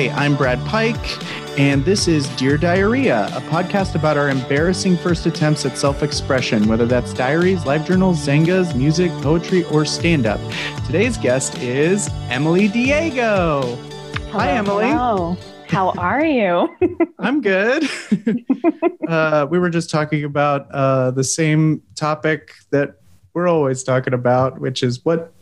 Hi, I'm Brad Pike, and this is Dear Diarrhea, a podcast about our embarrassing first attempts at self expression, whether that's diaries, live journals, zengas, music, poetry, or stand up. Today's guest is Emily Diego. Hi, Emily. Hello. How are you? I'm good. uh, we were just talking about uh, the same topic that we're always talking about, which is what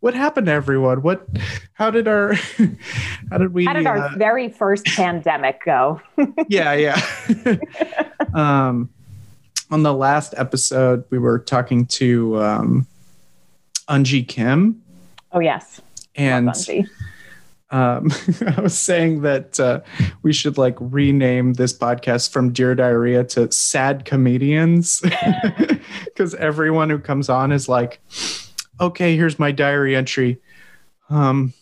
what happened to everyone. What, how did our, how did we? How did our uh, very first pandemic go? yeah, yeah. um, on the last episode, we were talking to um, Unji Kim, oh yes, and um, I was saying that uh, we should like rename this podcast from Dear Diarrhea to Sad Comedians because everyone who comes on is like, okay, here's my diary entry. Um,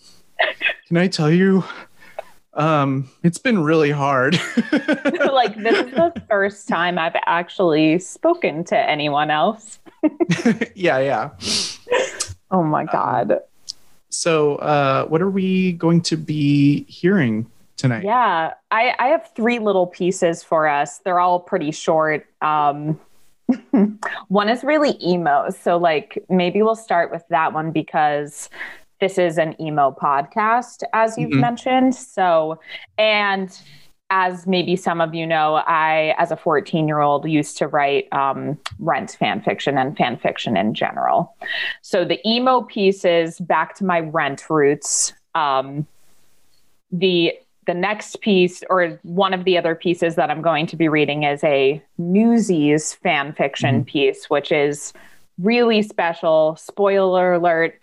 can I tell you? Um, it's been really hard. like this is the first time I've actually spoken to anyone else. yeah, yeah. Oh my god. So, uh, what are we going to be hearing tonight? Yeah, I, I have three little pieces for us. They're all pretty short. Um, one is really emo. So, like, maybe we'll start with that one because this is an emo podcast, as you've Mhm. mentioned. So, and as maybe some of you know, I, as a 14 year old, used to write um, rent fan fiction and fan fiction in general. So, the emo piece is back to my rent roots. Um, the the next piece or one of the other pieces that I'm going to be reading is a Newsies fan fiction mm-hmm. piece, which is really special. Spoiler alert,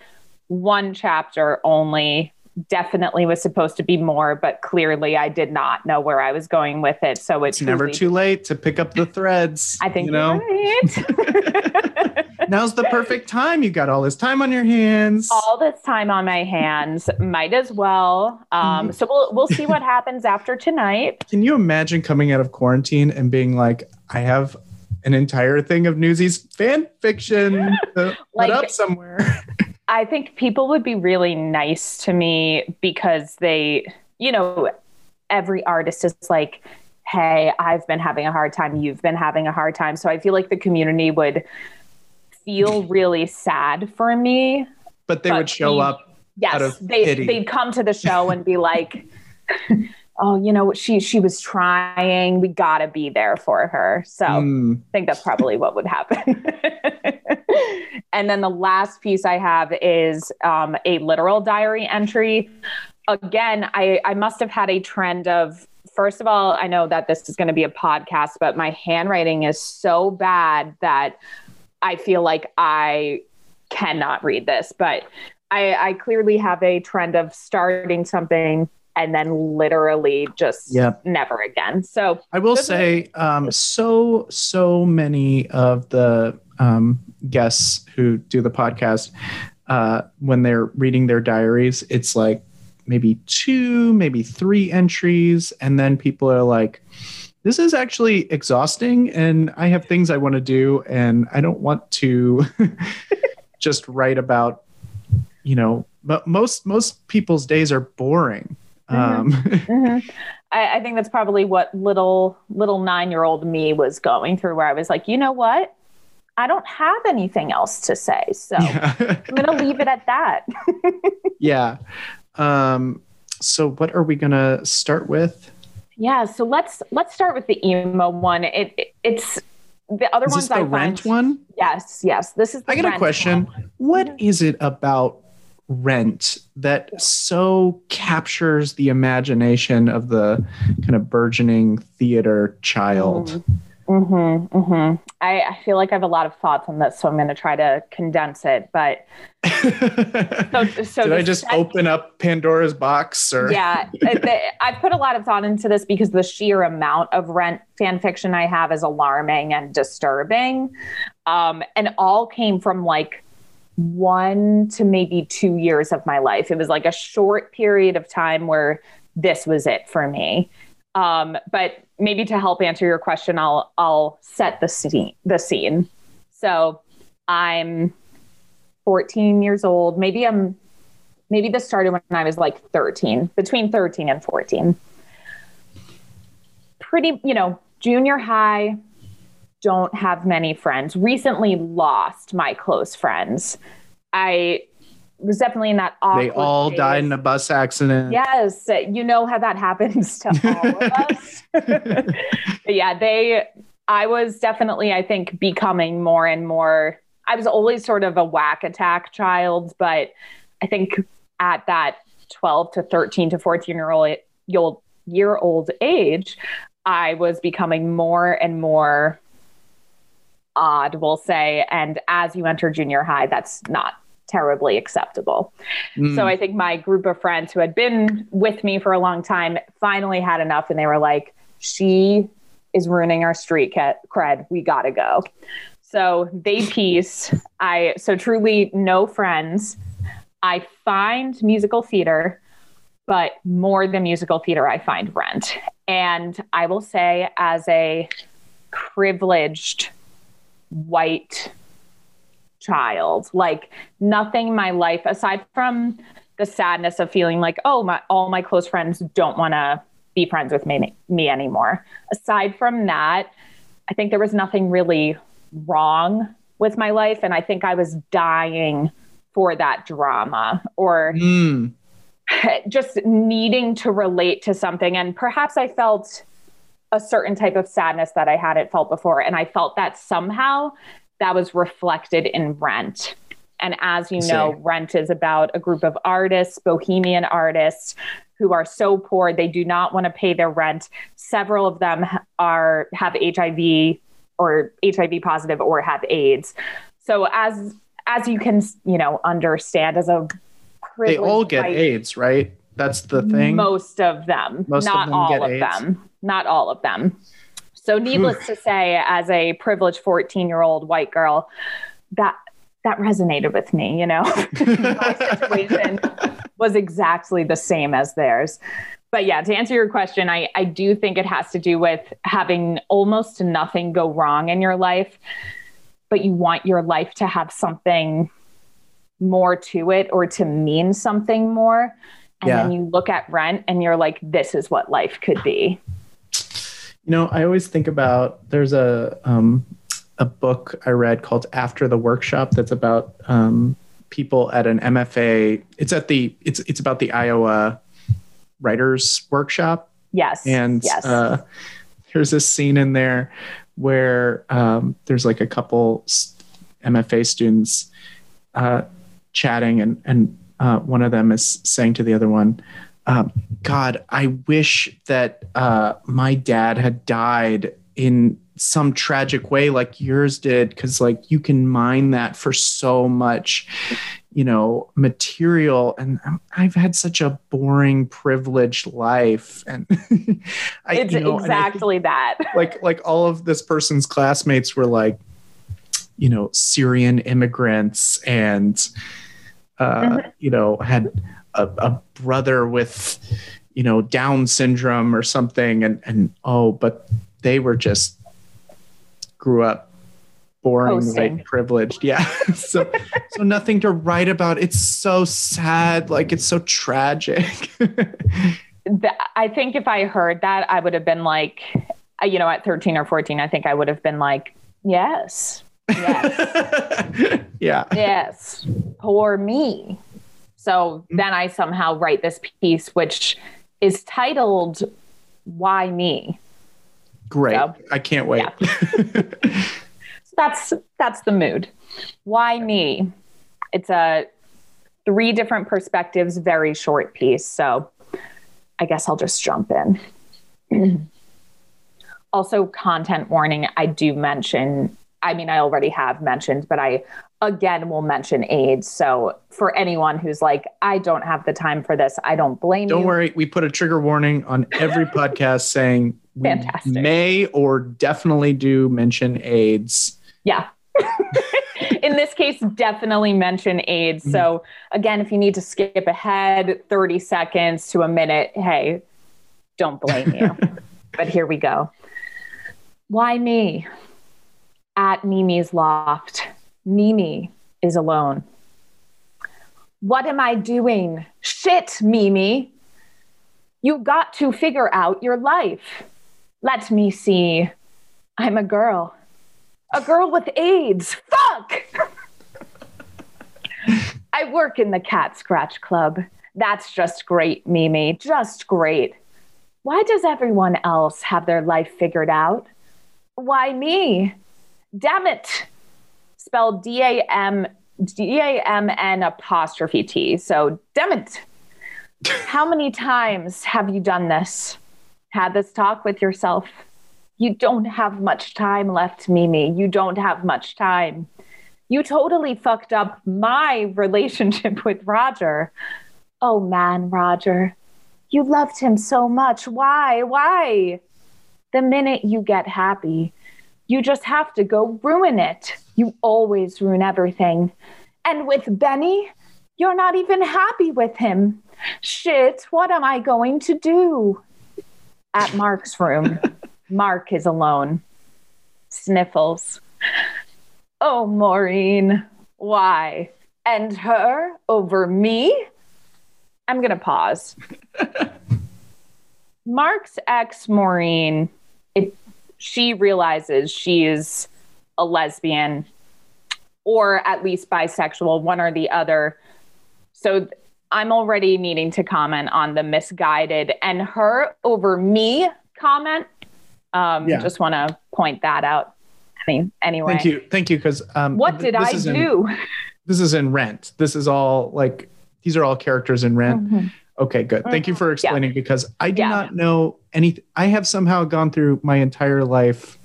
one chapter only. Definitely was supposed to be more, but clearly I did not know where I was going with it. So It's never too late to pick up the threads. I think you know. right. Now's the perfect time. You got all this time on your hands. all this time on my hands might as well um, Mm-hmm. so we'll we'll see what happens after tonight Can you imagine coming out of quarantine and being like, I have an entire thing of Newsies fan fiction Like- put up somewhere? I think people would be really nice to me because they you know every artist is like hey i've been having a hard time you've been having a hard time so i feel like the community would feel really sad for me But they But would show up. Yes they, pity. they'd come to the show and be like oh you know she she was trying we gotta be there for her so Mm, I think that's probably what would happen. and then the last piece I have is um, a literal diary entry. Again, I, I must have had a trend of, first of all, I know that this is going to be a podcast, but my handwriting is so bad that I feel like I cannot read this. But I, I clearly have a trend of starting something and then literally just Yep. never again. So I will say, um, so so many of the um, guests who do the podcast, uh, when they're reading their diaries, it's like maybe two, maybe three entries, and then people are like, "This is actually exhausting, and I have things I want to do, and I don't want to just write about." You know, but most most people's days are boring. Um, Mhm. I, I think that's probably what little little nine year old me was going through, where I was like, you know what, I don't have anything else to say, so yeah. I'm gonna leave it at that. Yeah. Um, so what are we gonna start with? yeah, so let's let's start with the emo one. It, it it's the other Is ones this the I rent find, one? Yes, yes. This is. The I got a question. one. What is it about rent that so captures the imagination of the kind of burgeoning theater child? Mm-hmm, mm-hmm. I, I feel like I have a lot of thoughts on this, so I'm going to try to condense it. But so, so Did I just open up Pandora's box or yeah uh, i've put a lot of thought into this because the sheer amount of rent fan fiction i have is alarming and disturbing um, and all came from like one to maybe two years of my life it was like a short period of time where this was it for me um, but maybe to help answer your question i'll i'll set the scene the scene so i'm 14 years old maybe i'm maybe this started when I was like 13, between 13 and 14. Pretty, you know, junior high, don't have many friends. Recently lost my close friends. I was definitely in that awkward They all phase. died in a bus accident. Yes, you know how that happens to all of us. But yeah, they I was definitely I think becoming more and more I was always sort of a whack attack child, but I think at that 12 to 13 to 14 year old year old age, I was becoming more and more odd, we'll say. And as you enter junior high, that's not terribly acceptable. Mm. So I think my group of friends who had been with me for a long time finally had enough and they were like, she is ruining our street cred. We got to go. So they piece. I, so truly no friends. I find musical theater, but more than musical theater, I find rent. And I will say, as a privileged white child. Like nothing in my life aside from the sadness of feeling like, oh, my all my close friends don't want to be friends with me, me anymore. Aside from that, I think there was nothing really wrong with my life. And I think I was dying for that drama or Mm. just needing to relate to something. And perhaps I felt a certain type of sadness that I hadn't felt before. And I felt that somehow that was reflected in Rent. And as you know, Rent is about a group of artists, bohemian artists, who are so poor they do not want to pay their rent. Several of them are have HIV or HIV positive or have AIDS. So as as you can you know understand as a They all get AIDS, right? That's the thing. most of them, Most of not them all of AIDS? them, not all of them. So, needless to say, as a privileged 14 year old white girl, that that resonated with me. You know, my situation was exactly the same as theirs. But yeah, to answer your question, I, I do think it has to do with having almost nothing go wrong in your life, but you want your life to have something more to it or to mean something more. And Yeah. then you look at rent and you're like, this is what life could be. You know, I always think about there's a um, a book I read called After the Workshop that's about um, people at an MFA. It's at the it's it's about the Iowa Writers Workshop, Yes. and yes. uh, there's this scene in there where um, there's like a couple MFA students uh, chatting, and and uh, one of them is saying to the other one, um, "God, I wish that uh, my dad had died in." some tragic way like yours did because like you can mine that for so much you know material and i've had such a boring privileged life and I, it's you know, and I think, exactly that. like like all of this person's classmates were like you know syrian immigrants and uh Mhm. you know had a, a brother with you know down syndrome or something. And and oh but they were just grew up boring Coasting. white privileged. Yeah. So so nothing to write about. It's so sad. Like it's so tragic. I think if I heard that, I would have been like, uh, you know, at 13 or 14, I think I would have been like, yes, yes, yeah. Yes, poor me. So mm-hmm. then I somehow write this piece, which is titled, Why Me? great So, i can't wait So that's that's the mood. Why me? It's a three different perspectives, very short piece. So I guess I'll just jump in. also, content warning. I do mention. I mean, I already have mentioned, but I again will mention AIDS. So for anyone who's like, I don't have the time for this, I don't blame you. Don't worry, we put a trigger warning on every podcast saying we Fantastic. may or definitely do mention AIDS. Yeah. In this case, definitely mention AIDS. Mm-hmm. So, again, if you need to skip ahead 30 seconds to a minute, hey, don't blame you. but here we go. Why me? At Mimi's loft, Mimi is alone. What am I doing? Shit, Mimi. You got to figure out your life. Let me see. I'm a girl. A girl with AIDS. Fuck! I work in the Cat Scratch Club. That's just great, Mimi. Just great. Why does everyone else have their life figured out? Why me? Damn it. Spelled D A M D A M N apostrophe T. So, damn it. How many times have you done this? Had this talk with yourself? You don't have much time left, Mimi. You don't have much time. You totally fucked up my relationship with Roger. Oh man, Roger, you loved him so much. Why? Why? The minute you get happy, you just have to go ruin it. You always ruin everything. And with Benny, you're not even happy with him. Shit, what am I going to do? At Mark's room, Mark is alone. Sniffles. Oh, Maureen, why? And her over me? I'm going to pause. Mark's ex, Maureen, she realizes she is a lesbian or at least bisexual, one or the other. So I'm already needing to comment on the misguided and her over me comment. Um, yeah. Just want to point that out. I mean, anyway. Thank you. Thank you. Because um, what did I do? In, this is in Rent. This is all like these are all characters in Rent. Mm-hmm. Okay, good. Thank you for explaining yeah. because I do yeah. not know anything. I have somehow gone through my entire life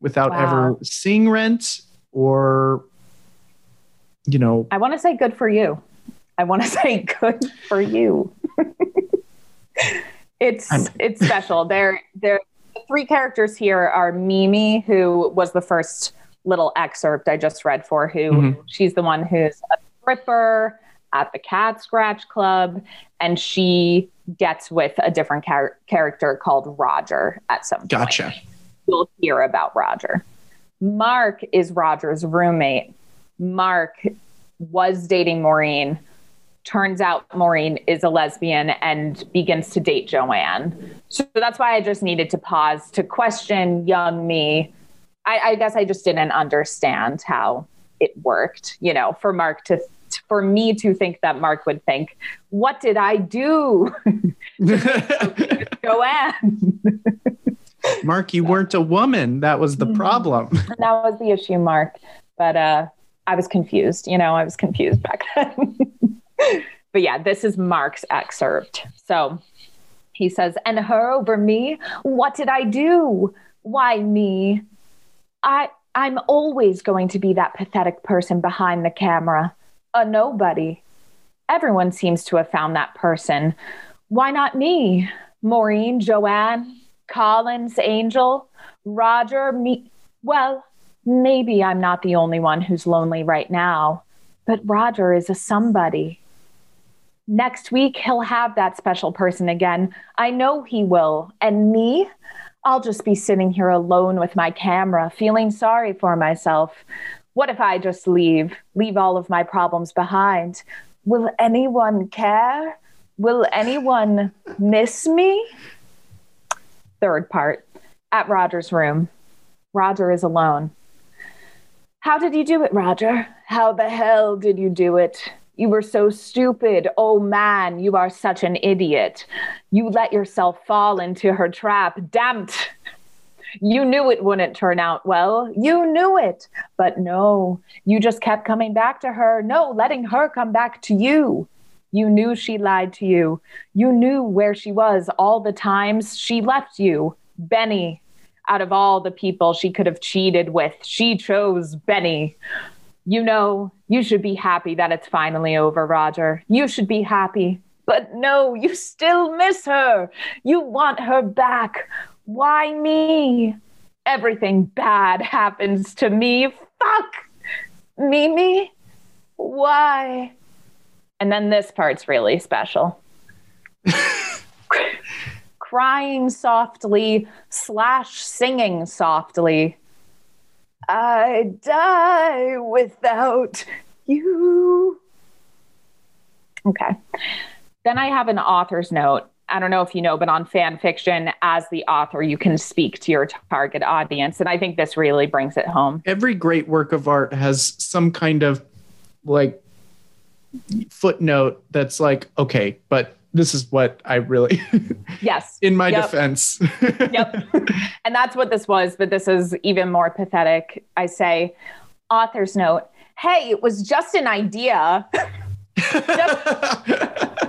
without wow. ever seeing Rent or, you know. I want to say good for you. I want to say good for you. it's I'm, it's special. There there three characters here are Mimi, who was the first little excerpt I just read for who mm-hmm. she's the one who's a stripper at the cat scratch club and she gets with a different char- character called roger at some point. Gotcha. You'll hear about roger. Mark is roger's roommate. Mark was dating maureen. Turns out maureen is a lesbian and begins to date joanne. So that's why i just needed to pause to question young me. I, I guess i just didn't understand how it worked you know for mark to for me to think that Mark would think, what did I do? Joanne. Mark, you weren't a woman. That was the mm-hmm. problem. that was the issue, Mark. But uh, I was confused. You know, I was confused back then. but yeah, this is Mark's excerpt. So he says, and her over me? What did I do? Why me? I I'm always going to be that pathetic person behind the camera a nobody. Everyone seems to have found that person. Why not me? Maureen, Joanne, Collins, Angel, Roger, me. Well, maybe I'm not the only one who's lonely right now, but Roger is a somebody. Next week, he'll have that special person again. I know he will. And me? I'll just be sitting here alone with my camera, feeling sorry for myself. What if I just leave, leave all of my problems behind? Will anyone care? Will anyone miss me? Third part at Roger's room. Roger is alone. How did you do it, Roger? How the hell did you do it? You were so stupid. Oh man, you are such an idiot. You let yourself fall into her trap. Damned. You knew it wouldn't turn out well. You knew it. But no, you just kept coming back to her. No, letting her come back to you. You knew she lied to you. You knew where she was all the times she left you. Benny, out of all the people she could have cheated with, she chose Benny. You know, you should be happy that it's finally over, Roger. You should be happy. But no, you still miss her. You want her back. Why me? Everything bad happens to me. Fuck. Mimi? Why? And then this part's really special. Crying softly slash singing softly. I die without you. Okay. Then I have an author's note. I don't know if you know, but on fan fiction, as the author, you can speak to your target audience. And I think this really brings it home. Every great work of art has some kind of like footnote that's like, okay, but this is what I really, yes, in my Yep. defense. yep. And that's what this was, but this is even more pathetic. I say, author's note, hey, it was just an idea, just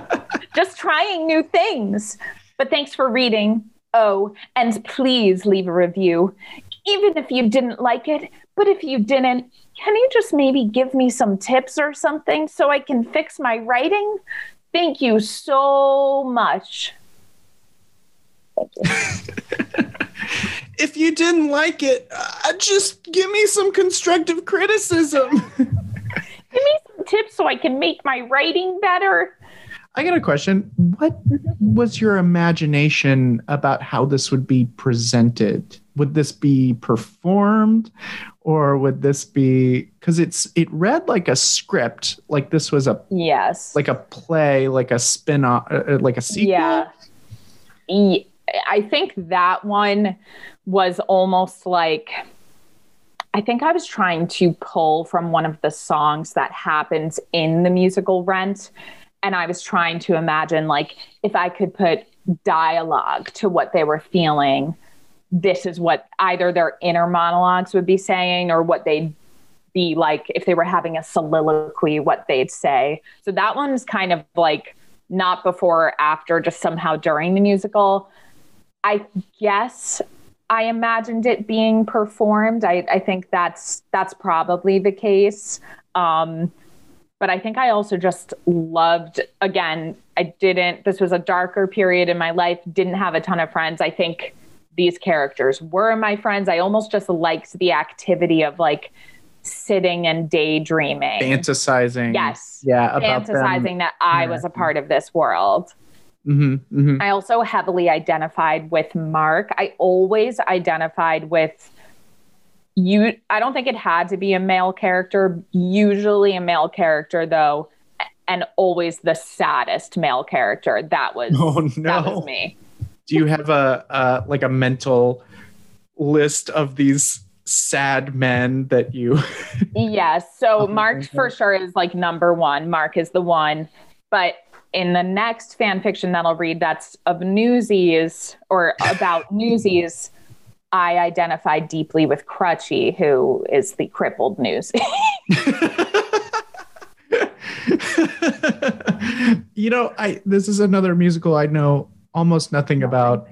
trying new things. But thanks for reading. Oh, and please leave a review, even if you didn't like it. But if you didn't, can you just maybe give me some tips or something so I can fix my writing? Thank you so much. Thank you. if you didn't like it, uh, just give me some constructive criticism. Give me some tips so I can make my writing better. I got a question. What was your imagination about how this would be presented? Would this be performed or would this be cuz it's it read like a script, like this was a Yes. like a play, like a spin-off uh, uh, like a sequel? Yeah. I think that one was almost like I think I was trying to pull from one of the songs that happens in the musical Rent. And I was trying to imagine, like, if I could put dialogue to what they were feeling, this is what either their inner monologues would be saying or what they'd be like if they were having a soliloquy, what they'd say. So that one's kind of like not before or after, just somehow during the musical. I guess I imagined it being performed. I, I think that's that's probably the case. Um, but I think I also just loved again, I didn't this was a darker period in my life, didn't have a ton of friends. I think these characters were my friends. I almost just liked the activity of like sitting and daydreaming. Fantasizing. Yes. Yeah, about them. Fantasizing that I was a part of this world. Mhm, mhm. I also heavily identified with Mark. I always identified with you. I don't think it had to be a male character, usually a male character, though, and always the saddest male character. That was, Oh that no. was me. Do you have a uh, like a mental list of these sad men that you Yes. So Oh, Mark for sure is like number one. Mark is the one. But in the next fan fiction that I'll read that's of Newsies or about Newsies, I identify deeply with Crutchy, who is the crippled Newsie. you know, I this is another musical I know almost nothing about,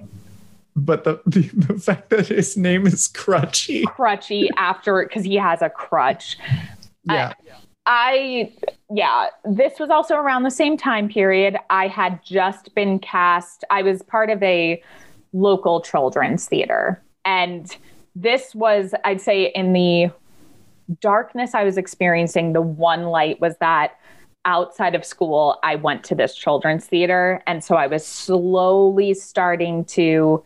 but the the, the fact that his name is Crutchy. crutchy after because he has a crutch. Yeah. I, yeah, this was also around the same time period. I had just been cast, I was part of a local children's theater. And this was, I'd say, in the darkness I was experiencing, the one light was that outside of school, I went to this children's theater. And so I was slowly starting to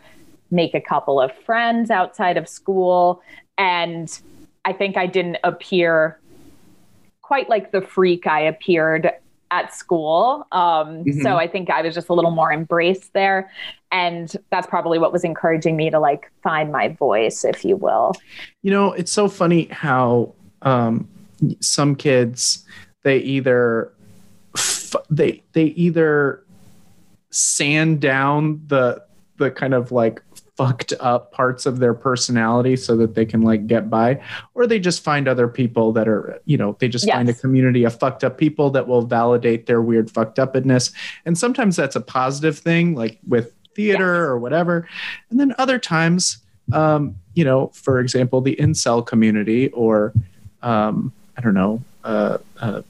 make a couple of friends outside of school. And I think I didn't appear quite like the freak I appeared at school. Um, Mhm. So I think I was just a little more embraced there. And that's probably what was encouraging me to like find my voice, if you will. You know, it's so funny how um, some kids they either f- they they either sand down the the kind of like fucked up parts of their personality so that they can like get by or they just find other people that are you know they just find a community of fucked up people that will validate their weird fucked upness and sometimes that's a positive thing like with theater Yes. or whatever and then other times um, you know for example the incel community or um, i don't know uh, uh,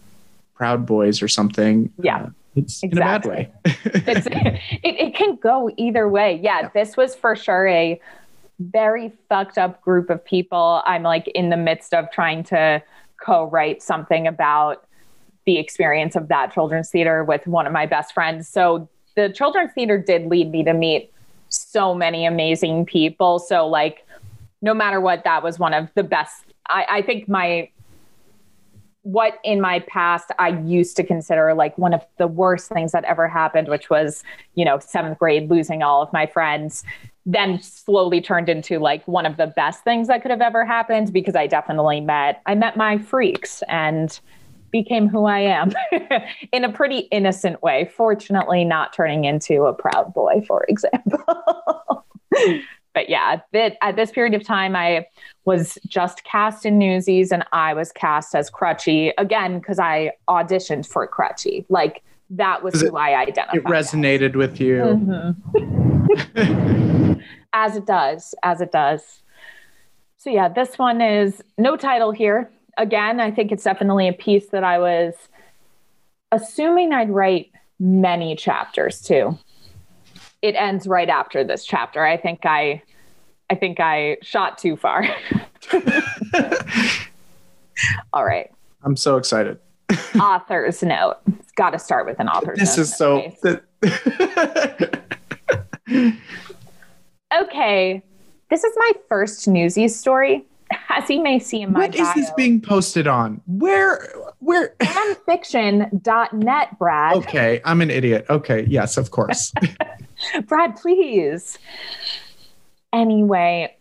proud boys or something Yeah. uh, it's in a bad way It's, it, it can go either way. Yeah, this was for sure a very fucked up group of people. I'm like in the midst of trying to co write something about the experience of that children's theater with one of my best friends. So the children's theater did lead me to meet so many amazing people. So, like, no matter what, that was one of the best. I, I think my what in my past I used to consider like one of the worst things that ever happened, which was, you know, seventh grade losing all of my friends, then slowly turned into like one of the best things that could have ever happened because I definitely met I met my freaks and became who I am in a pretty innocent way. Fortunately, not turning into a proud boy, for example. but yeah, that at this period of time, I was just cast in Newsies and I was cast as Crutchy again because I auditioned for Crutchy. Like that was who I identified. It resonated as. with you. Mm-hmm. as it does, as it does. So yeah, this one is no title here. Again, I think it's definitely a piece that I was assuming I'd write many chapters to it ends right after this chapter. I think I I think I shot too far. All right. I'm so excited. author's note. It's got to start with an author's this note. This is so. okay. This is my first Newsies story. As you may see in my What bio, is this being posted on? Where where fanfiction.net, Brad. Okay, I'm an idiot. Okay, yes, of course. Brad, please. Anyway,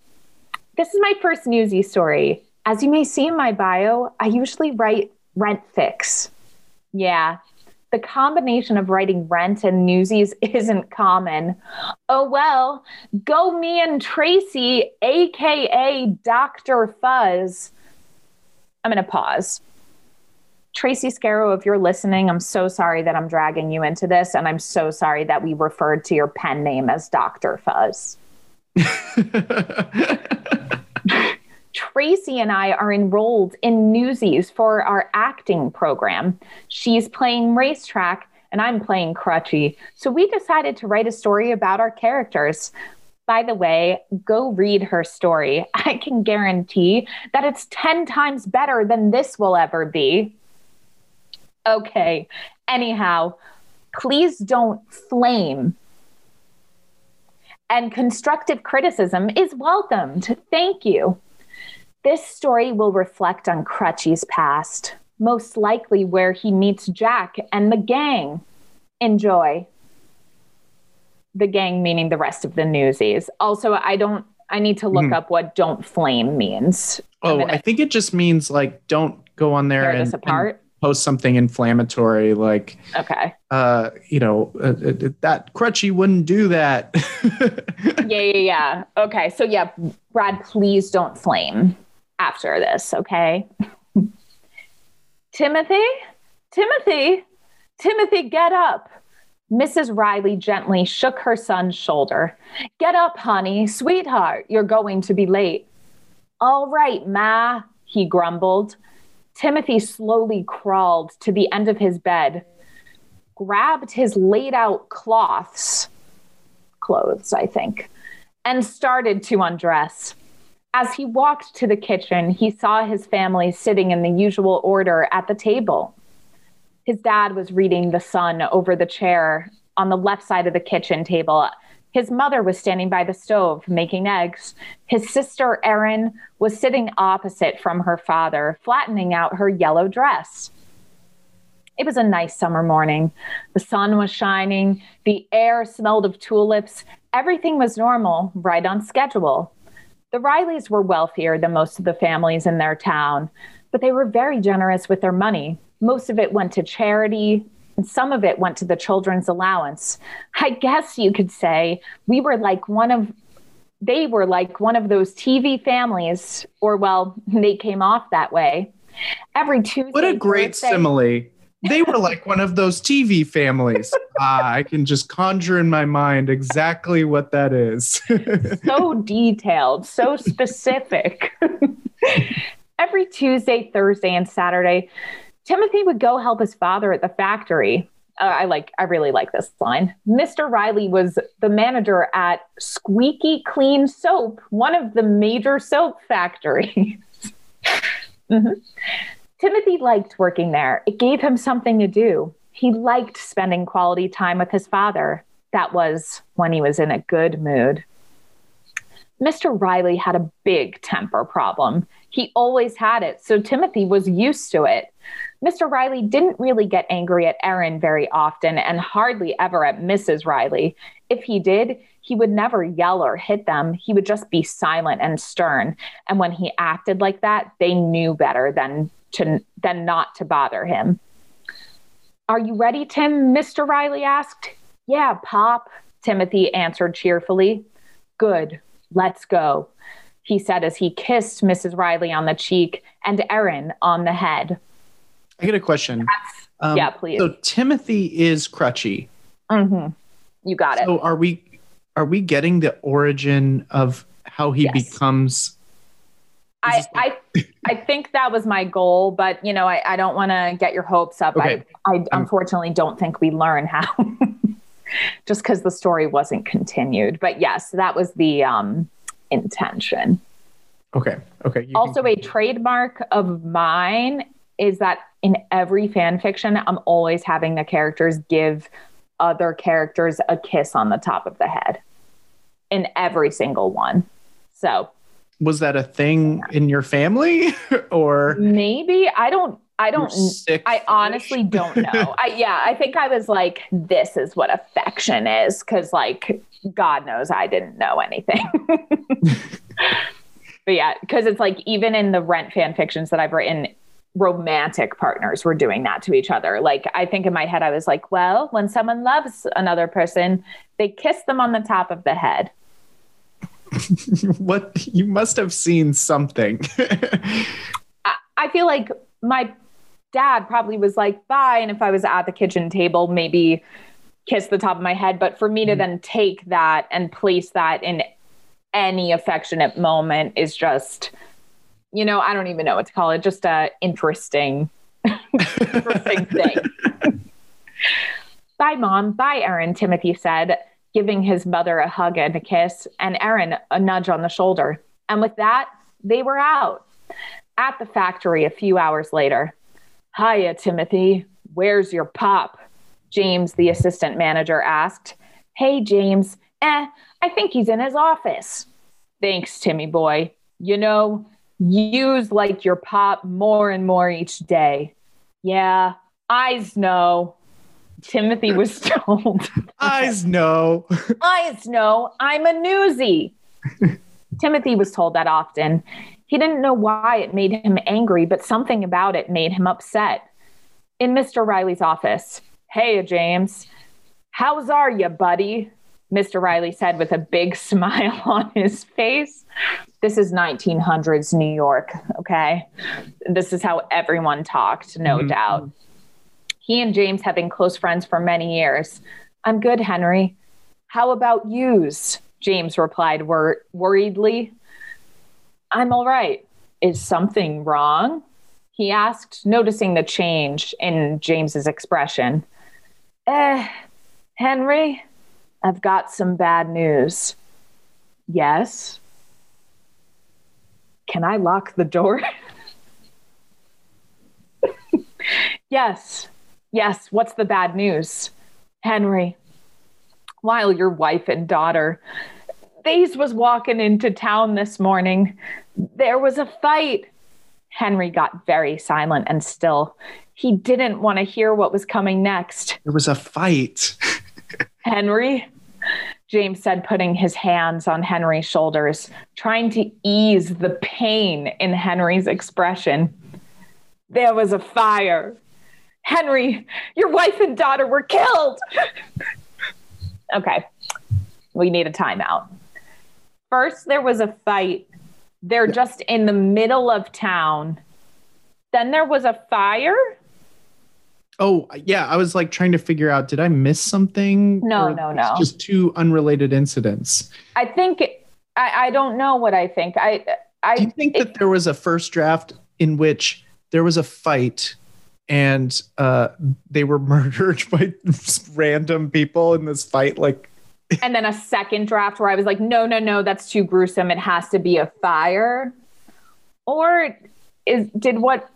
this is my first newsy story. As you may see in my bio, I usually write rent fics. Yeah, the combination of writing rent and newsies isn't common. Oh well, go me and Tracy, aka Dr. Fuzz. I'm going to pause. Tracy Scarrow, if you're listening, I'm so sorry that I'm dragging you into this, and I'm so sorry that we referred to your pen name as Dr. Fuzz. Tracy and I are enrolled in Newsies for our acting program. She's playing racetrack and I'm playing crutchy. So we decided to write a story about our characters. By the way, go read her story. I can guarantee that it's 10 times better than this will ever be. Okay. Anyhow, please don't flame. And constructive criticism is welcomed. Thank you. This story will reflect on Crutchy's past, most likely where he meets Jack and the gang. Enjoy. The gang meaning the rest of the newsies. Also, I don't I need to look mm. up what don't flame means. Oh, I think it just means like don't go on there and, and, post something inflammatory like okay uh you know uh, uh, that crutchy wouldn't do that yeah yeah yeah okay so yeah brad please don't flame after this okay timothy timothy timothy get up Mrs. Riley gently shook her son's shoulder. Get up, honey, sweetheart, you're going to be late. All right, Ma, he grumbled. Timothy slowly crawled to the end of his bed, grabbed his laid out cloths, clothes, I think, and started to undress. As he walked to the kitchen, he saw his family sitting in the usual order at the table. His dad was reading The Sun over the chair on the left side of the kitchen table his mother was standing by the stove making eggs. His sister, Erin, was sitting opposite from her father, flattening out her yellow dress. It was a nice summer morning. The sun was shining, the air smelled of tulips. Everything was normal, right on schedule. The Rileys were wealthier than most of the families in their town, but they were very generous with their money. Most of it went to charity, and some of it went to the children's allowance. I guess you could say we were like one of they were like one of those TV families, or well, they came off that way. Every Tuesday. What a great Thursday, simile. They were like one of those TV families. ah, I can just conjure in my mind exactly what that is. so detailed, so specific. Every Tuesday, Thursday, and Saturday, Timothy would go help his father at the factory. Uh, I like, I really like this line. Mr. Riley was the manager at Squeaky Clean Soap, one of the major soap factories. mm-hmm. Timothy liked working there. It gave him something to do. He liked spending quality time with his father. That was when he was in a good mood. Mr. Riley had a big temper problem. He always had it, so Timothy was used to it. Mr. Riley didn't really get angry at Erin very often and hardly ever at Mrs. Riley. If he did, he would never yell or hit them. He would just be silent and stern. And when he acted like that, they knew better than to than not to bother him. Are you ready, Tim? Mr. Riley asked. Yeah, Pop, Timothy answered cheerfully. Good, let's go, he said as he kissed Mrs. Riley on the cheek and Erin on the head. I get a question. Um, yeah, please. So Timothy is crutchy. Mm-hmm. You got So it. So are we are we getting the origin of how he Yes. becomes I, I, I think that was my goal, but you know, I, I don't want to get your hopes up. Okay. I, I unfortunately don't think we learn how, just because the story wasn't continued. But yes, that was the um, intention. Okay. Okay. you also, can- a trademark of mine is that in every fan fiction, I'm always having the characters give other characters a kiss on the top of the head in every single one. So was that a thing in your family or maybe I don't. I don't. I honestly don't know. I yeah, I think I was like, this is what affection is, because like God knows I didn't know anything. but yeah, because it's like even in the rent fan fictions that I've written, romantic partners were doing that to each other. Like I think in my head I was like, well, when someone loves another person, they kiss them on the top of the head. what you must have seen something. I, I feel like my dad probably was like, bye. And if I was at the kitchen table, maybe kiss the top of my head. But for me to Mhm. then take that and place that in any affectionate moment is just, you know, I don't even know what to call it. Just a interesting, interesting thing. Bye, mom. Bye, Erin, Timothy said, giving his mother a hug and a kiss, and Erin a nudge on the shoulder. And with that, they were out at the factory a few hours later. Hiya, Timothy. Where's your pop? James, the assistant manager, asked. Hey, James. Eh, I think he's in his office. Thanks, Timmy boy. You know, use like your pop more and more each day. Yeah, eyes know. Timothy was told. Eyes no. Eyes know I'm a newsie. Timothy was told that often. He didn't know why it made him angry, but something about it made him upset. In Mr. Riley's office, hey, James, how's are you, buddy? Mr. Riley said with a big smile on his face. This is 1900s New York, okay? This is how everyone talked, no Mhm. doubt. He and James have been close friends for many years. I'm good, Henry. How about yous? James replied wor- worriedly. I'm all right. Is something wrong? He asked, noticing the change in James's expression. Eh, Henry, I've got some bad news. Yes. Can I lock the door? yes. Yes. What's the bad news? Henry, while your wife and daughter these was walking into town this morning there was a fight henry got very silent and still he didn't want to hear what was coming next There was a fight. henry james said putting his hands on henry's shoulders trying to ease the pain in henry's expression there was a fire henry your wife and daughter were killed okay we need a timeout first there was a fight they're just in the middle of town then there was a fire Oh, yeah. I was like trying to figure out did I miss something? No, Or no, no. Just two unrelated incidents. i think i, I don't know what i think i i Do you think that there was a first draft in which there was a fight and uh, they were murdered by random people in this fight? Like, and then a second draft where I was like, no, no, no, that's too gruesome. It has to be a fire. Or is did what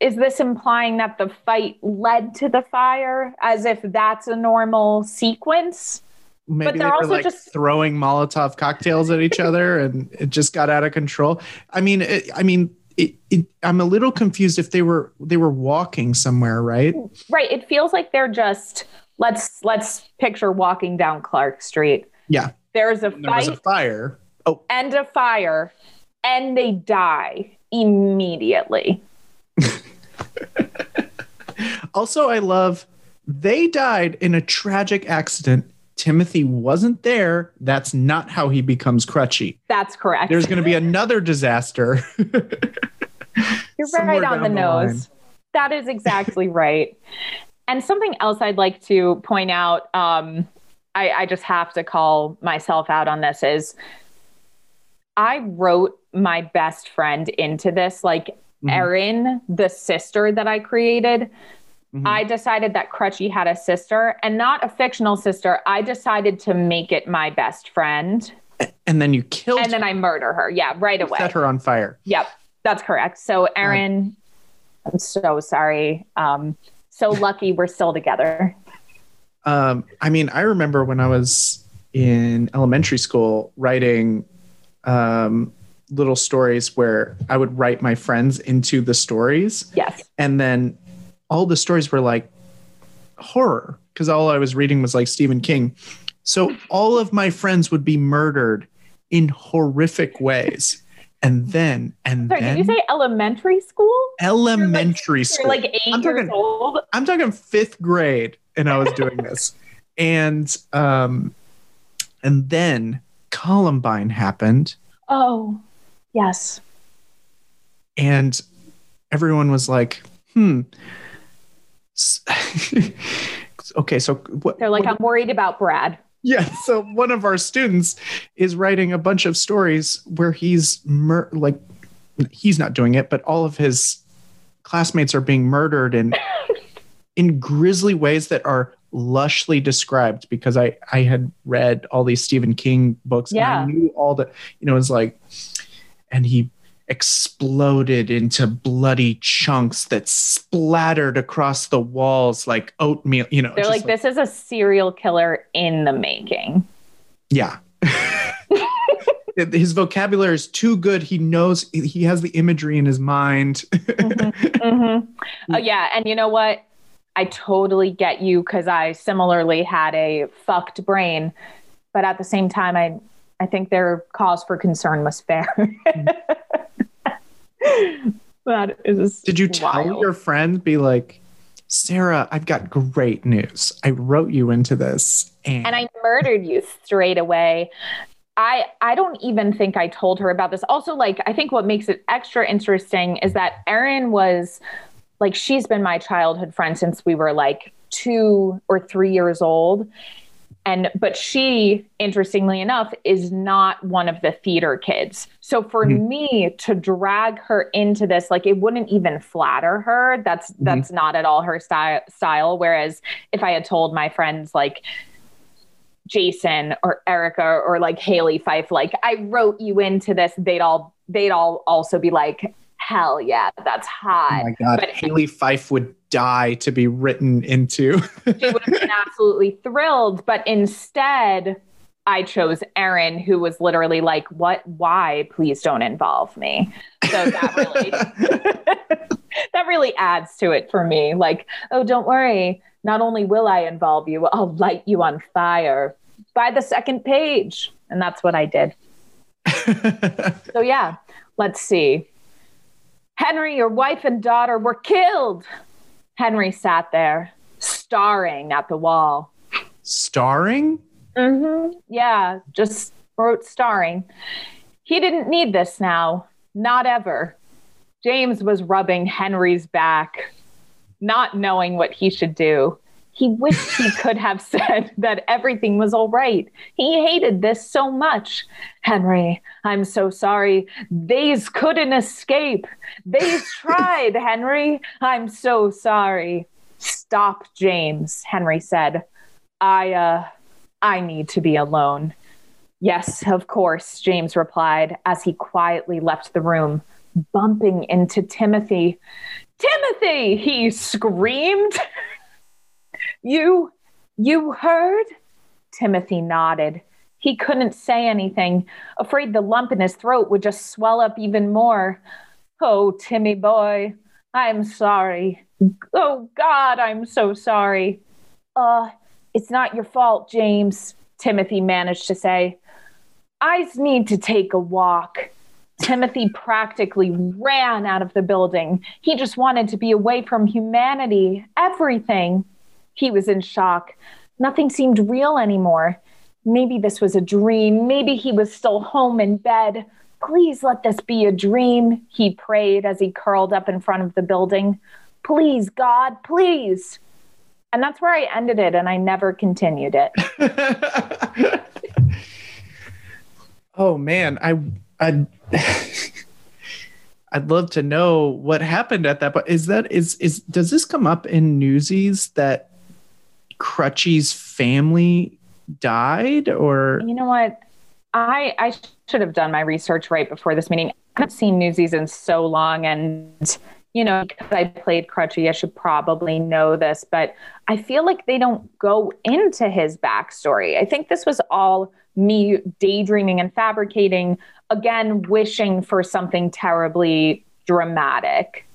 is this implying that the fight led to the fire as if that's a normal sequence? maybe they're they also like just- throwing Molotov cocktails at each other and it just got out of control. I mean, it, I mean, it, it, I'm a little confused if they were they were walking somewhere, right? Right. It feels like they're just let's let's picture walking down Clark Street. Yeah. There's a And there was a fire. Oh, and a fire, and they die immediately. also, I love they died in a tragic accident. Timothy wasn't there. That's not how he becomes crutchy. That's correct. There's going to be another disaster. You're right on the the nose. that is exactly right. And something else I'd like to point out, um, I, I just have to call myself out on this is I wrote my best friend into this. Like Mhm. Erin, the sister that I created, Mhm. I decided that Crutchy had a sister and not a fictional sister. I decided to make it my best friend. and then you killed And then I murder her. Yeah, right away. set her on fire. Yep, that's correct. So, Erin, I'm so sorry. Um, so lucky we're still together. Um, I mean, I remember when I was in elementary school writing um, little stories where I would write my friends into the stories, Yes. and then all the stories were like horror because all I was reading was like Stephen King. So all of my friends would be murdered in horrific ways. And then, and Sorry, then did you say elementary school? elementary You're school. like 8 I'm years talking- old. I'm talking fifth grade, and I was doing this, and um, and then Columbine happened, Oh, yes. and everyone was like, "Hmm." Okay, so what? They're like, what- I'm worried about Brad. yeah. So one of our students is writing a bunch of stories where he's mur- like, he's not doing it, but all of his classmates are being murdered and in grisly ways that are lushly described because I I had read all these Stephen King books Yeah. and I knew all the you know it's like and he exploded into bloody chunks that splattered across the walls like oatmeal you know They're just like, this is a serial killer in the making. yeah his vocabulary is too good he knows he has the imagery in his mind hmm Oh, yeah. And you know what? I totally get you because I similarly had a fucked brain. But at the same time, I, I think their cause for concern was fair. that is. Did you tell wild. your friend, be like, Sarah, I've got great news. I wrote you into this. And, and I murdered you straight away. I I don't even think I told her about this. Also, like I think what makes it extra interesting is that Erin was like she's been my childhood friend since we were like two or three years old. And but she, interestingly enough, is not one of the theater kids. So for Mhm. me to drag her into this, like it wouldn't even flatter her. That's that's not at all her style style. Whereas if I had told my friends like Jason or Erica or like Haley Fife, like I wrote you into this, they'd all they'd all also be like, hell yeah, that's oh hot. my God, but- Haley Fife would die to be written into. she would have been absolutely thrilled. But instead, I chose Erin, who was literally like, What? Why? Please don't involve me. So that really that really adds to it for me. Like, oh, don't worry. Not only will I involve you, I'll light you on fire by the second page. And that's what I did. So yeah, let's see. Henry, your wife and daughter were killed. Henry sat there, staring at the wall. Starring? Mm-hmm. Yeah, just wrote starring. He didn't need this now. Not ever. James was rubbing Henry's back, not knowing what he should do. He wished he could have said that everything was all right. He hated this so much. Henry, I'm so sorry. They's couldn't escape. They's tried, Henry. I'm so sorry. Stop, James, Henry said. I, uh, I need to be alone. Yes, of course, James replied as he quietly left the room, bumping into Timothy. Timothy, he screamed. you, you heard? Timothy nodded. He couldn't say anything, afraid the lump in his throat would just swell up even more. Oh, Timmy boy, I'm sorry. Oh, God, I'm so sorry. Uh, it's not your fault, James, Timothy managed to say. I need to take a walk. Timothy practically ran out of the building. He just wanted to be away from humanity, everything. He was in shock. Nothing seemed real anymore. Maybe this was a dream. Maybe he was still home in bed. Please let this be a dream, he prayed as he curled up in front of the building. Please, God, please. And that's where I ended it, and I never continued it. oh man, I I I'd love to know what happened at that. But is that is is does this come up in Newsies that Crutchy's family died, or you know what? I I should have done my research right before this meeting. I haven't seen Newsies in so long, and you know, because I played Crutchy, I should probably know this, but I feel like they don't go into his backstory. I think this was all me daydreaming and fabricating, again, wishing for something terribly dramatic.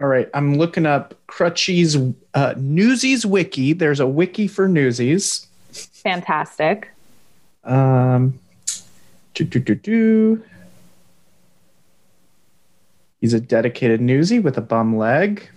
All right, I'm looking up Crutchy's uh, Newsies wiki. There's a wiki for Newsies. Fantastic. Um, do, do, do, do. He's a dedicated newsie with a bum leg.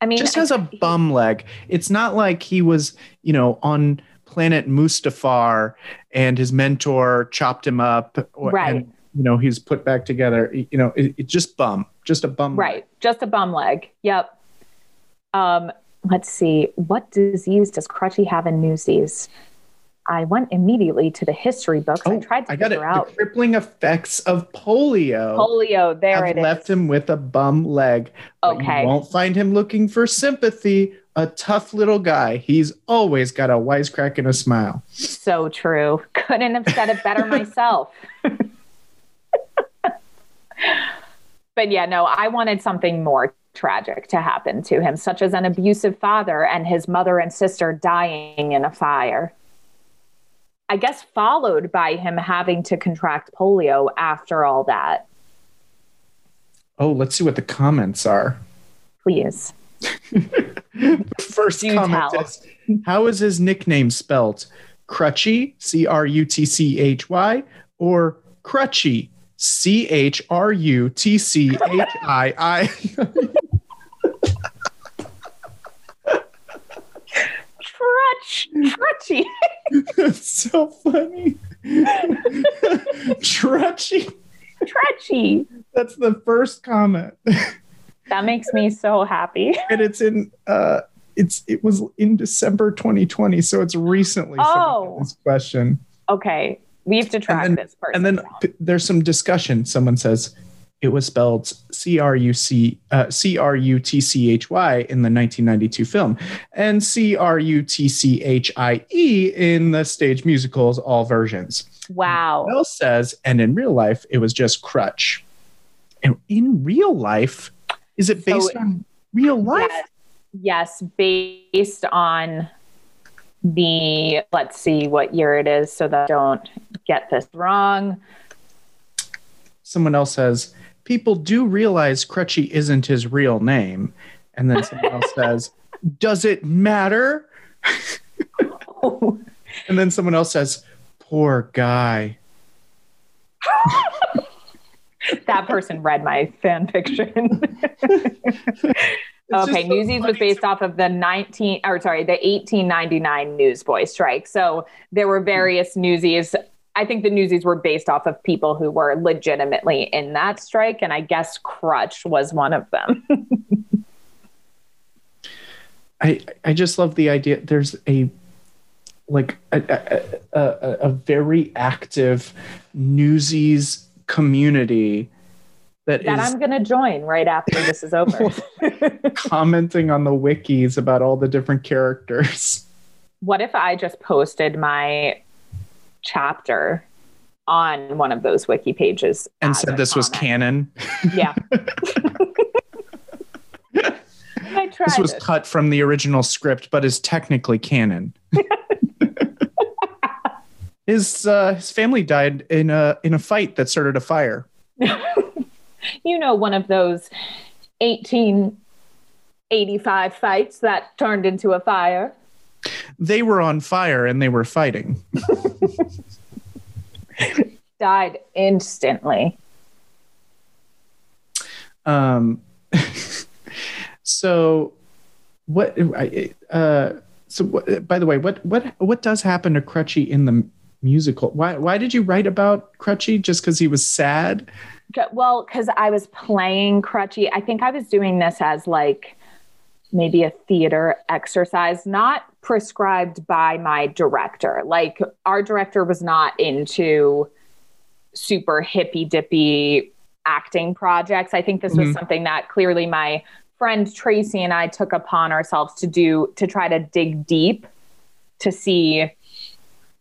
I mean, just has a bum leg. It's not like he was, you know, on planet Mustafar and his mentor chopped him up. Or, right. And, you know, he's put back together. You know, it, it just bum, just a bum. Right. Leg. Just a bum leg. Yep. Um, let's see. What disease does Crutchy have in Newsies? I went immediately to the history books. Oh, I tried to I got figure it. out the crippling effects of polio. Polio, there have it left is. him with a bum leg. Okay. You won't find him looking for sympathy. A tough little guy. He's always got a wisecrack and a smile. So true. Couldn't have said it better myself. But yeah, no, I wanted something more tragic to happen to him, such as an abusive father and his mother and sister dying in a fire. I guess followed by him having to contract polio after all that. Oh, let's see what the comments are. Please. First Do comment tell. is How is his nickname spelled? Crutchy, C R U T C H Y, or Crutchy, C H R U T C H I I? Trutch, trutchy. That's so funny. Trutchy. Trutchy. That's the first comment. That makes me so happy. and it's in uh it's it was in December 2020, so it's recently Oh. this question. Okay. We have to track then- this person. And then p- there's some discussion. Someone says it was spelled C R U C uh, C R U T C H Y in the 1992 film, and C R U T C H I E in the stage musicals, all versions. wow. Bell says, and in real life, it was just crutch. And in real life, is it based So- on real life? Yes. yes, based on the let's see what year it is so that I don't get this wrong. Someone else says, people do realize Crutchy isn't his real name. And then someone else says, does it matter? And then someone else says, poor guy. that person read my fan fiction. It's okay, so Newsies was based off of the 19 or sorry, the 1899 Newsboy strike. So there were various Newsies. I think the Newsies were based off of people who were legitimately in that strike, and I guess Crutch was one of them. I I just love the idea. There's a like a a, a, a very active Newsies community that that is I'm going to join right after this is over. commenting on the wikis about all the different characters. what if I just posted my chapter on one of those wiki pages And said this was canon. Yeah. I tried This was it. cut from the original script, but is technically canon. his uh, his family died in a in a fight that started a fire. you know, one of those 1885 fights that turned into a fire. They were on fire and they were fighting. Died instantly. Um, so what? Uh, so what, by the way, what what what does happen to Crutchy in the musical? Why why did you write about Crutchy? Just because he was sad? Well, because I was playing Crutchy. I think I was doing this as like maybe a theater exercise, not prescribed by my director. Like our director was not into super hippy dippy acting projects. I think this was mm-hmm. something that clearly my friend Tracy and I took upon ourselves to do to try to dig deep to see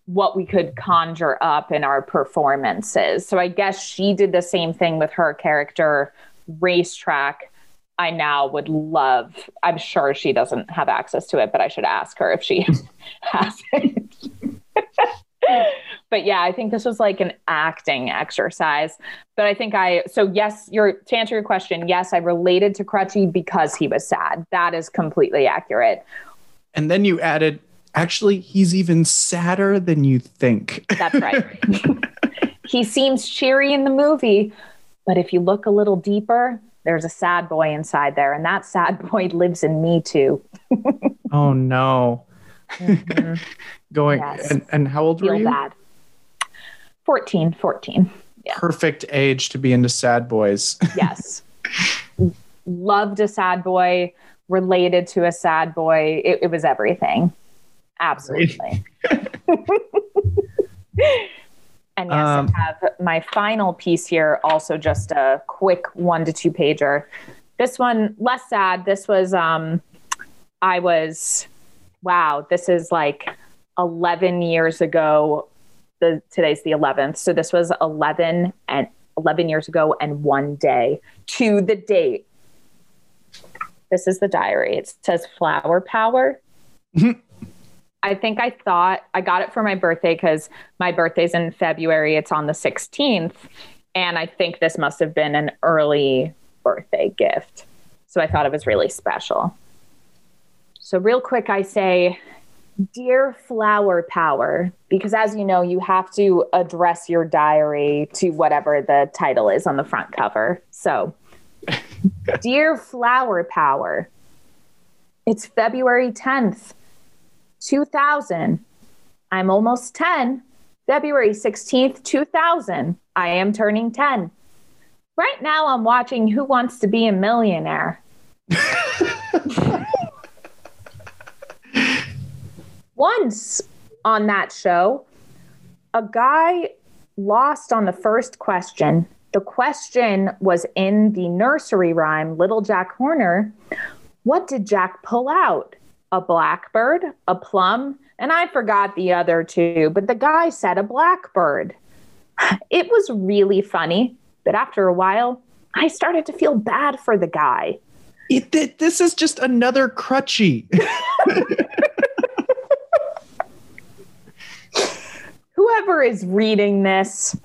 what we could conjure up in our performances. So I guess she did the same thing with her character Racetrack. I now would love, I'm sure she doesn't have access to it, but I should ask her if she has it. but yeah, I think this was like an acting exercise. But I think I so yes, your to answer your question, yes, I related to Crutchy because he was sad. That is completely accurate. And then you added, actually, he's even sadder than you think. That's right. he seems cheery in the movie, but if you look a little deeper, there's a sad boy inside there, and that sad boy lives in me too. oh no. Mm-hmm. Going yes. and, and how old Feel were you? Bad. 14, 14. Yeah. Perfect age to be into sad boys. yes. Loved a sad boy, related to a sad boy. It, it was everything. Absolutely. and yes, um, I have my final piece here, also just a quick one to two pager. This one, less sad. This was, um, I was, wow, this is like 11 years ago the today's the 11th. So this was 11 and 11 years ago and one day to the date. This is the diary. It says flower power. I think I thought I got it for my birthday because my birthday's in February. It's on the 16th. And I think this must have been an early birthday gift. So I thought it was really special. So, real quick, I say, Dear Flower Power, because as you know, you have to address your diary to whatever the title is on the front cover. So, Dear Flower Power, it's February 10th, 2000. I'm almost 10. February 16th, 2000. I am turning 10. Right now, I'm watching Who Wants to Be a Millionaire. once on that show, a guy lost on the first question. The question was in the nursery rhyme, Little Jack Horner. What did Jack pull out? A blackbird, a plum, and I forgot the other two, but the guy said a blackbird. It was really funny, but after a while, I started to feel bad for the guy. It, this is just another crutchy. whoever is reading this,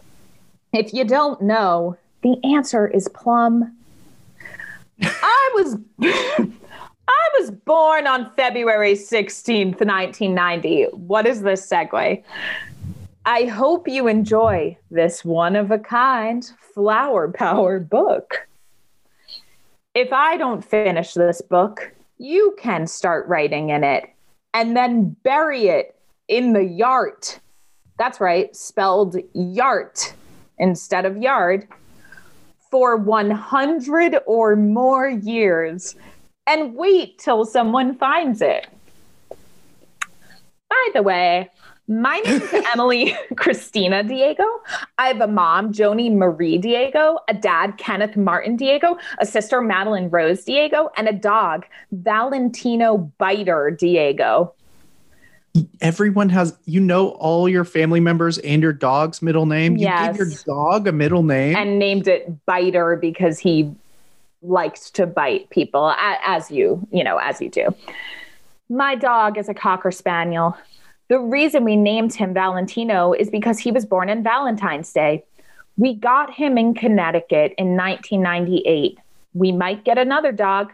if you don't know, the answer is plum. I was I was born on February 16th, 1990. What is this segue? I hope you enjoy this one of a kind flower power book. If I don't finish this book, you can start writing in it and then bury it in the yard that's right, spelled yart instead of yard, for 100 or more years and wait till someone finds it. By the way, my name is Emily Christina Diego. I have a mom, Joni Marie Diego, a dad, Kenneth Martin Diego, a sister, Madeline Rose Diego, and a dog, Valentino Biter Diego everyone has you know all your family members and your dog's middle name. Yes. You gave your dog a middle name and named it Biter because he liked to bite people, as you you know as you do. My dog is a cocker spaniel. The reason we named him Valentino is because he was born on Valentine's Day. We got him in Connecticut in 1998. We might get another dog.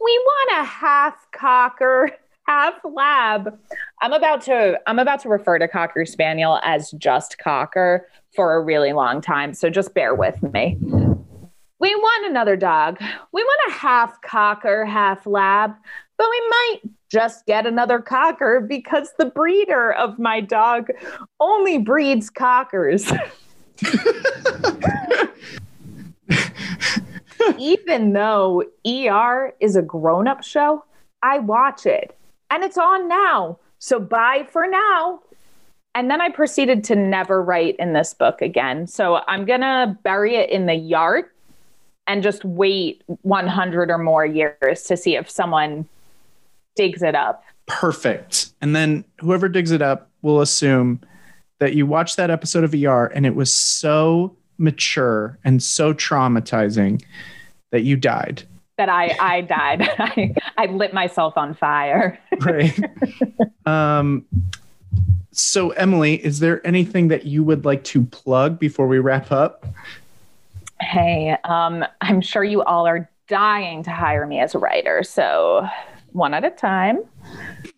We want a half cocker, half lab. I'm about to I'm about to refer to Cocker Spaniel as just Cocker for a really long time, so just bear with me. We want another dog. We want a half cocker, half lab, but we might just get another cocker because the breeder of my dog only breeds cockers. Even though ER is a grown up show, I watch it and it's on now. So bye for now. And then I proceeded to never write in this book again. So I'm going to bury it in the yard and just wait 100 or more years to see if someone digs it up. Perfect. And then whoever digs it up will assume that you watched that episode of ER and it was so mature and so traumatizing that you died. That I I died. I, I lit myself on fire. right. Um so Emily, is there anything that you would like to plug before we wrap up? Hey, um, I'm sure you all are dying to hire me as a writer. So one at a time.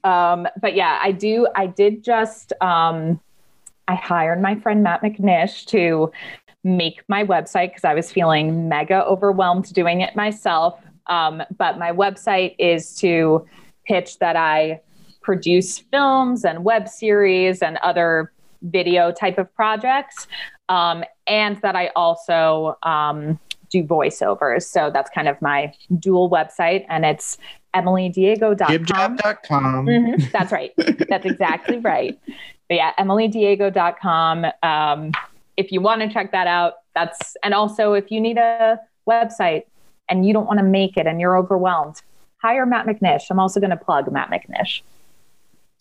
Um, but yeah, I do. I did just. Um, I hired my friend Matt McNish to make my website because I was feeling mega overwhelmed doing it myself. Um, but my website is to pitch that I produce films and web series and other video type of projects, um, and that I also um, do voiceovers. So that's kind of my dual website, and it's emilydiego.com. Gibjob.com. Mm-hmm. That's right. That's exactly right. But yeah, emilydiego.com. Um, if you want to check that out, that's, and also if you need a website and you don't want to make it and you're overwhelmed, hire Matt McNish. I'm also going to plug Matt McNish.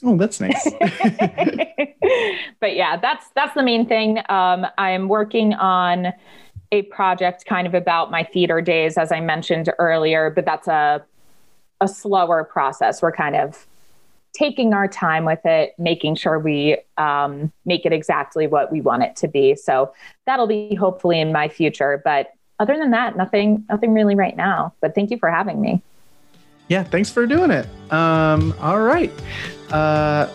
Oh, that's nice. but yeah, that's that's the main thing. Um, I'm working on a project kind of about my theater days, as I mentioned earlier, but that's a a slower process. We're kind of taking our time with it, making sure we um, make it exactly what we want it to be. So that'll be hopefully in my future. But other than that, nothing, nothing really right now. But thank you for having me. Yeah, thanks for doing it. Um, all right. Uh,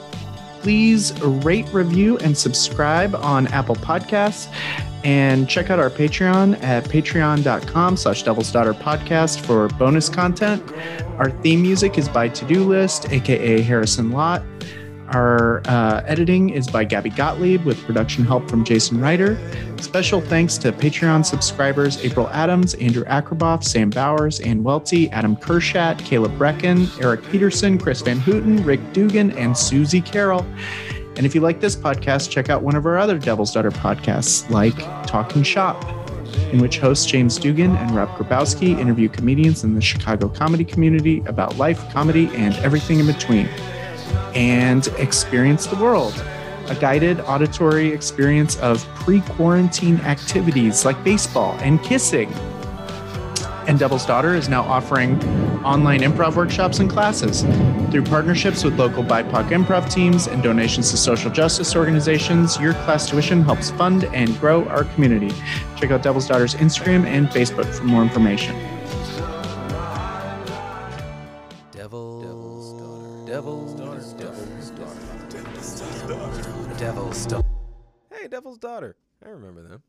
please rate, review, and subscribe on Apple Podcasts. And check out our Patreon at patreon.com slash Devil's Daughter Podcast for bonus content. Our theme music is by To Do List, aka Harrison Lott. Our uh, editing is by Gabby Gottlieb with production help from Jason Ryder. Special thanks to Patreon subscribers April Adams, Andrew Akraboff, Sam Bowers, Ann Welty, Adam Kershat, Caleb Brecken, Eric Peterson, Chris Van Houten, Rick Dugan, and Susie Carroll. And if you like this podcast, check out one of our other Devil's Daughter podcasts, like Talking Shop, in which hosts James Dugan and Rob Grabowski interview comedians in the Chicago comedy community about life, comedy, and everything in between. And Experience the World, a guided auditory experience of pre quarantine activities like baseball and kissing and Devil's Daughter is now offering online improv workshops and classes. Through partnerships with local BIPOC improv teams and donations to social justice organizations, your class tuition helps fund and grow our community. Check out Devil's Daughter's Instagram and Facebook for more information. Hey, Devil's daughter. I remember them.